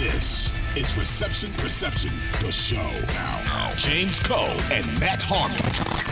This is Reception Perception, the show. Now, James Koh and Matt Harmon.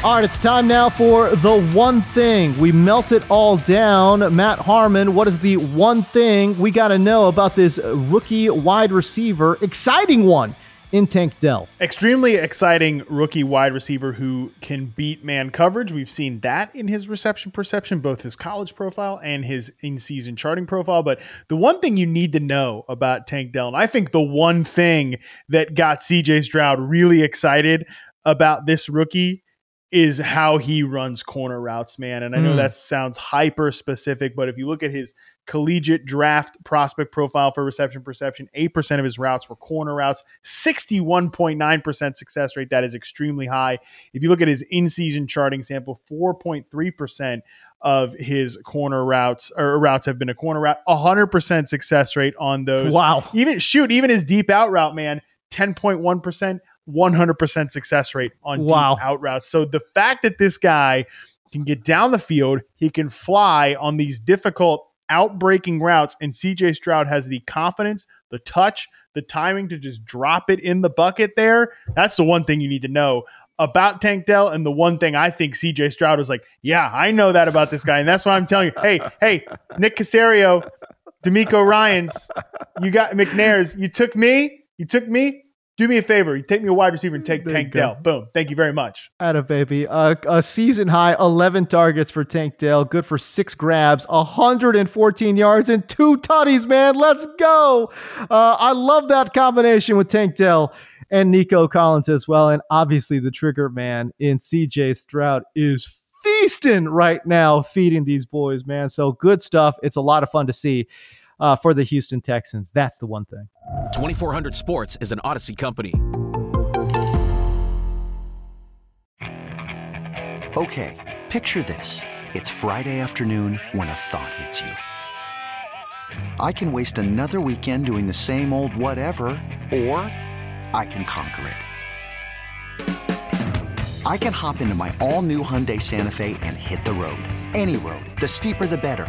All right, it's time now for the one thing. We melt it all down. Matt Harmon, what is the one thing we got to know about this rookie wide receiver? Exciting one in Tank Dell. Extremely exciting rookie wide receiver who can beat man coverage. We've seen that in his reception perception, both his college profile and his in season charting profile. But the one thing you need to know about Tank Dell, and I think the one thing that got CJ Stroud really excited about this rookie is how he runs corner routes, man. And I know mm. that sounds hyper specific, but if you look at his collegiate draft prospect profile for reception perception, 8% of his routes were corner routes, 61.9% success rate. That is extremely high. If you look at his in season charting sample, 4.3% of his corner routes or routes have been a corner route, 100% success rate on those. Wow. Even shoot, even his deep out route, man, 10.1%. 100% success rate on wow. deep out routes. So the fact that this guy can get down the field, he can fly on these difficult outbreaking routes, and CJ Stroud has the confidence, the touch, the timing to just drop it in the bucket there. That's the one thing you need to know about Tank Dell. And the one thing I think CJ Stroud was like, yeah, I know that about this guy. And that's why I'm telling you, hey, hey, Nick Caserio, DeMeco Ryans, you got McNairs, you took me, you took me, do me a favor. You take me a wide receiver and take there Tank Dell. Boom. Thank you very much. Atta baby. Uh, a season high 11 targets for Tank Dell. Good for six grabs, 114 yards, and two tutties, man. Let's go. Uh, I love that combination with Tank Dell and Nico Collins as well. And obviously, the trigger man in CJ Stroud is feasting right now, feeding these boys, man. So good stuff. It's a lot of fun to see uh, for the Houston Texans. That's the one thing. 2400 Sports is an Audacy company. Okay, picture this. It's Friday afternoon when a thought hits you. I can waste another weekend doing the same old whatever, or I can conquer it. I can hop into my all new Hyundai Santa Fe and hit the road. Any road. The steeper, the better